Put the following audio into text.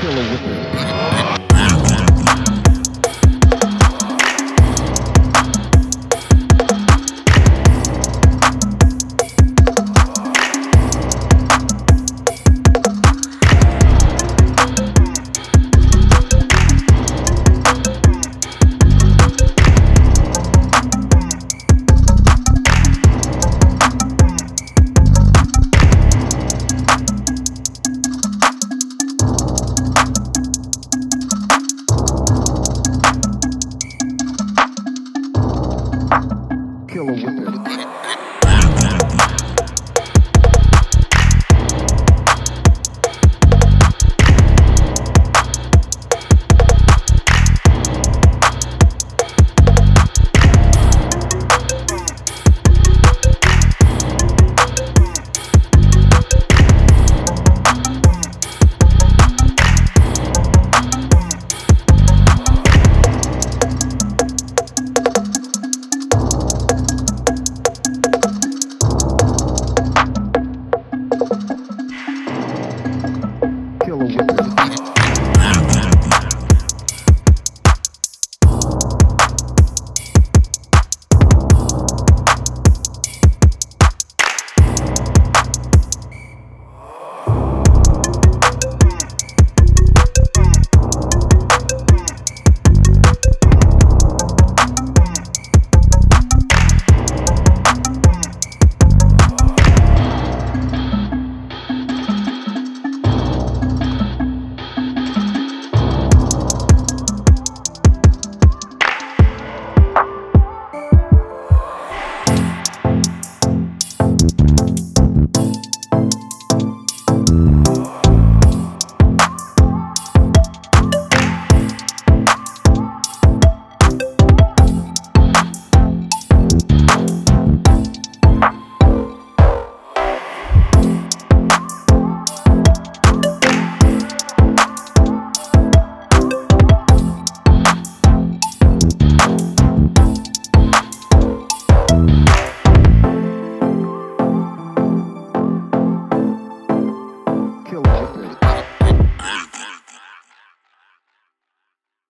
killer whipping. killer with kill everything.